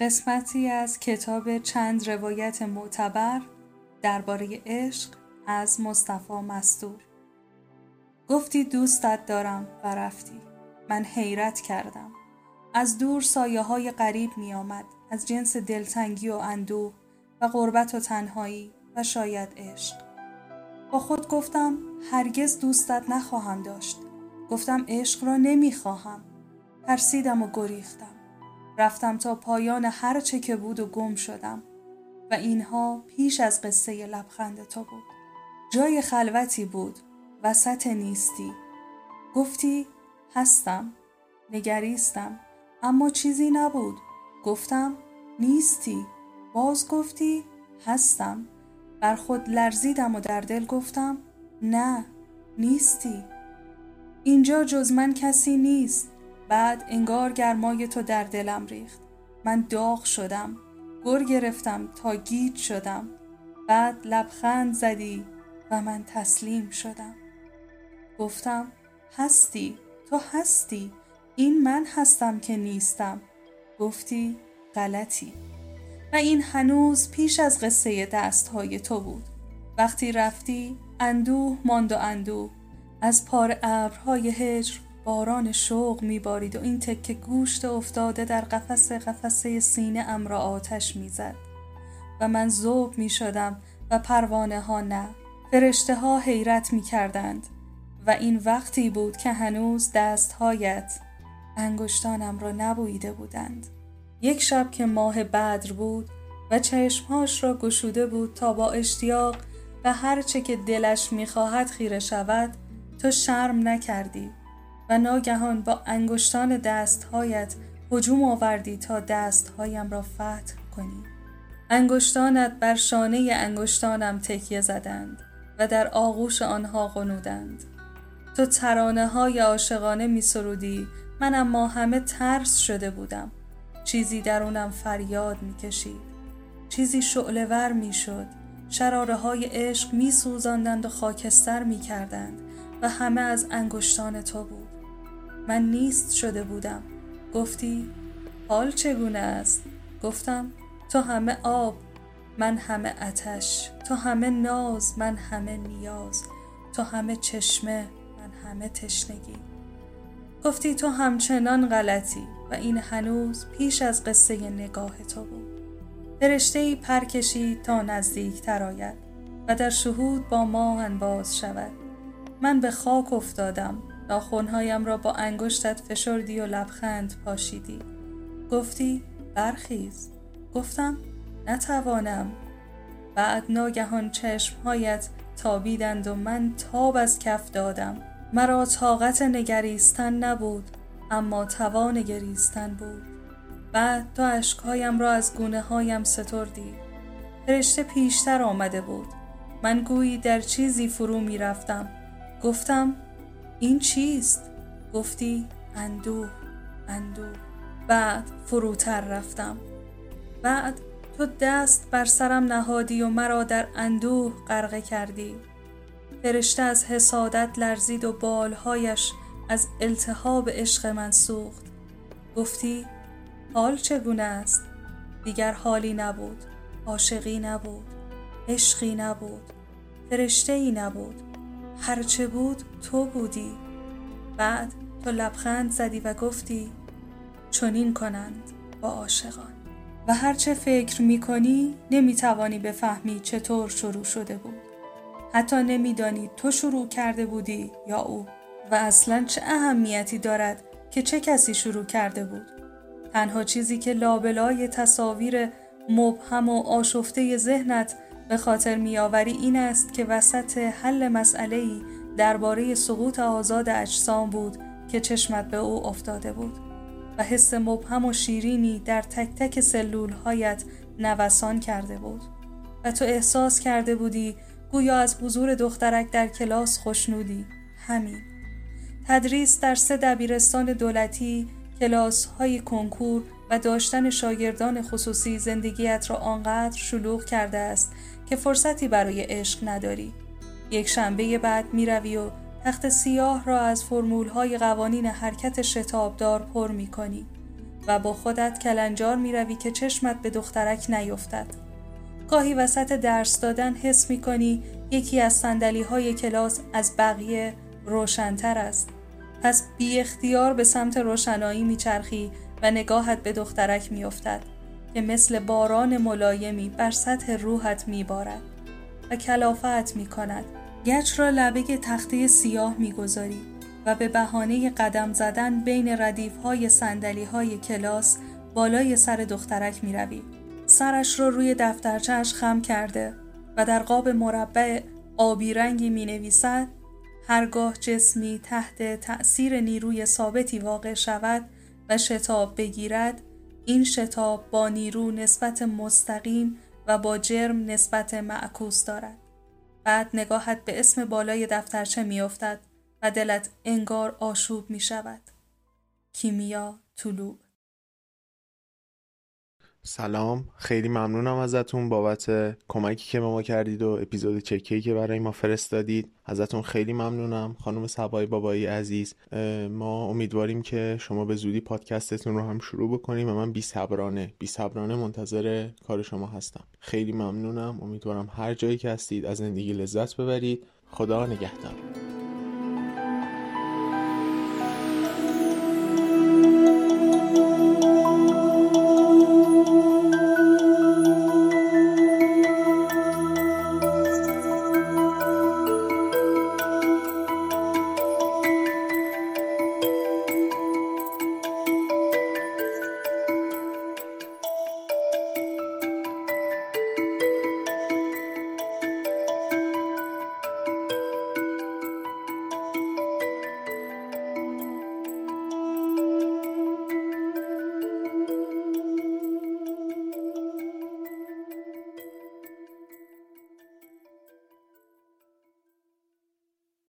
قسمتی از کتاب چند روایت معتبر درباره عشق از مصطفی مستور. گفتی دوستت دارم و رفتی. من حیرت کردم. از دور سایه های غریب می آمد از جنس دلتنگی و اندوه و غربت و تنهایی و شاید عشق. با خود گفتم هرگز دوستت نخواهم داشت. گفتم عشق را نمی خواهم ترسیدم و گریختم. رفتم تا پایان هر چه که بود و گم شدم. و اینها پیش از قصه لبخند تو بود. جای خلوتی بود وسط نیستی. گفتی هستم نگریستم اما چیزی نبود. گفتم نیستی. باز گفتی هستم. بر خود لرزیدم و در دل گفتم نه نیستی. اینجا جز من کسی نیست. بعد انگار گرمای تو در دلم ریخت. من داغ شدم گر گرفتم تا گیج شدم. بعد لبخند زدی و من تسلیم شدم. گفتم هستی تو هستی این من هستم که نیستم. گفتی غلطی. و این هنوز پیش از قصه دستهای تو بود. وقتی رفتی اندوه ماند و اندوه. از پار ابرهای هجر باران شوق میبارید و این تکه گوشت افتاده در قفس قفسه سینه ام را آتش می‌زد. و من زوب می شدم و پروانه ها نه فرشته ها حیرت می کردند و این وقتی بود که هنوز دستهایت انگشتانم را نبویده بودند. یک شب که ماه بدر بود و چشمهاش را گشوده بود تا با اشتیاق و هرچه که دلش می‌خواهد خیره شود تو شرم نکردی. و ناگهان با انگشتان دستهایت هجوم آوردی تا دستهایم را فتح کنی. انگشتانت بر شانه انگشتانم تکیه زدند و در آغوش آنها غنودند. تو ترانه های عاشقانه می سرودی من اما همه ترس شده بودم. چیزی درونم فریاد می کشید چیزی شعلور می شد شراره های عشق می سوزاندند و خاکستر می کردند و همه از انگشتان تو بود. من نیست شده بودم. گفتی حال چگونه است؟ گفتم تو همه آب من همه اتش تو همه ناز من همه نیاز تو همه چشمه من همه تشنگی. گفتی تو همچنان غلطی و این هنوز پیش از قصه نگاه تو بود. فرشته ای پر کشید تا نزدیک تر آید و در شهود با ما انباز شود. من به خاک افتادم. ناخونهایم را با انگشتت فشردی و لبخند پاشیدی. گفتی برخیز. گفتم نتوانم. بعد ناگهان چشمهایت تابیدند و من تاب از کف دادم. مرا طاقت نگریستن نبود اما توان گریستن بود. بعد تو اشکهایم را از گونه هایم ستردی. فرشته پیشتر آمده بود. من گویی در چیزی فرو می رفتم گفتم این چیست؟ گفتی اندوه اندوه. بعد فروتر رفتم. بعد تو دست بر سرم نهادی و مرا در اندوه غرقه کردی. فرشته از حسادت لرزید و بالهایش از التهاب عشق من سوخت. گفتی حال چگونه است؟ دیگر حالی نبود. عاشقی نبود. عشقی نبود. فرشته ای نبود. هرچه بود تو بودی. بعد تو لبخند زدی و گفتی چنین کنند با عاشقان. و هرچه فکر می کنی نمی توانی بفهمی چطور شروع شده بود. حتی نمیدانی تو شروع کرده بودی یا او. و اصلا چه اهمیتی دارد که چه کسی شروع کرده بود. تنها چیزی که لابلای تصاویر مبهم و آشفته ذهنت به خاطر میآوری این است که وسط حل مسئله ای درباره سقوط آزاد اجسام بود که چشمت به او افتاده بود و حس مبهم و شیرینی در تک تک سلول هایت نوسان کرده بود. و تو احساس کرده بودی گویا از حضور دخترک در کلاس خوشنودی. همین. تدریس در سه دبیرستان دولتی کلاس های کنکور و داشتن شاگردان خصوصی زندگیت را آنقدر شلوغ کرده است که فرصتی برای عشق نداری یک شنبه بعد می روی و تخت سیاه را از فرمول های قوانین حرکت شتابدار پر می کنی و با خودت کلنجار می روی که چشمت به دخترک نیفتد. گاهی وسط درس دادن حس می کنی یکی از سندلی های کلاس از بقیه روشنتر است. پس بی اختیار به سمت روشنایی میچرخی و نگاهت به دخترک میافتد که مثل باران ملایمی بر سطح روحت میبارد و کلافت می کند. گچ را لبه تخته سیاه می‌گذاری و به بهانه قدم زدن بین ردیف های سندلی های کلاس بالای سر دخترک می روی. سرش را روی دفترچهش خم کرده و در قاب مربع آبی رنگی می نویسد هرگاه جسمی تحت تأثیر نیروی ثابتی واقع شود و شتاب بگیرد این شتاب با نیرو نسبت مستقیم و با جرم نسبت معکوس دارد. بعد نگاهت به اسم بالای دفترچه میافتد و دلت انگار آشوب می شود کیمیا طلوع سلام خیلی ممنونم ازتون بابت کمکی که به ما کردید و اپیزود چکی که برای ما فرستادید. ازتون خیلی ممنونم. خانم سبای بابایی عزیز ما امیدواریم که شما به زودی پادکستتون رو هم شروع بکنیم و من بی صبرانه. بی صبرانه منتظر کار شما هستم. خیلی ممنونم. امیدوارم هر جایی که هستید از زندگی لذت ببرید. خدا نگهدار.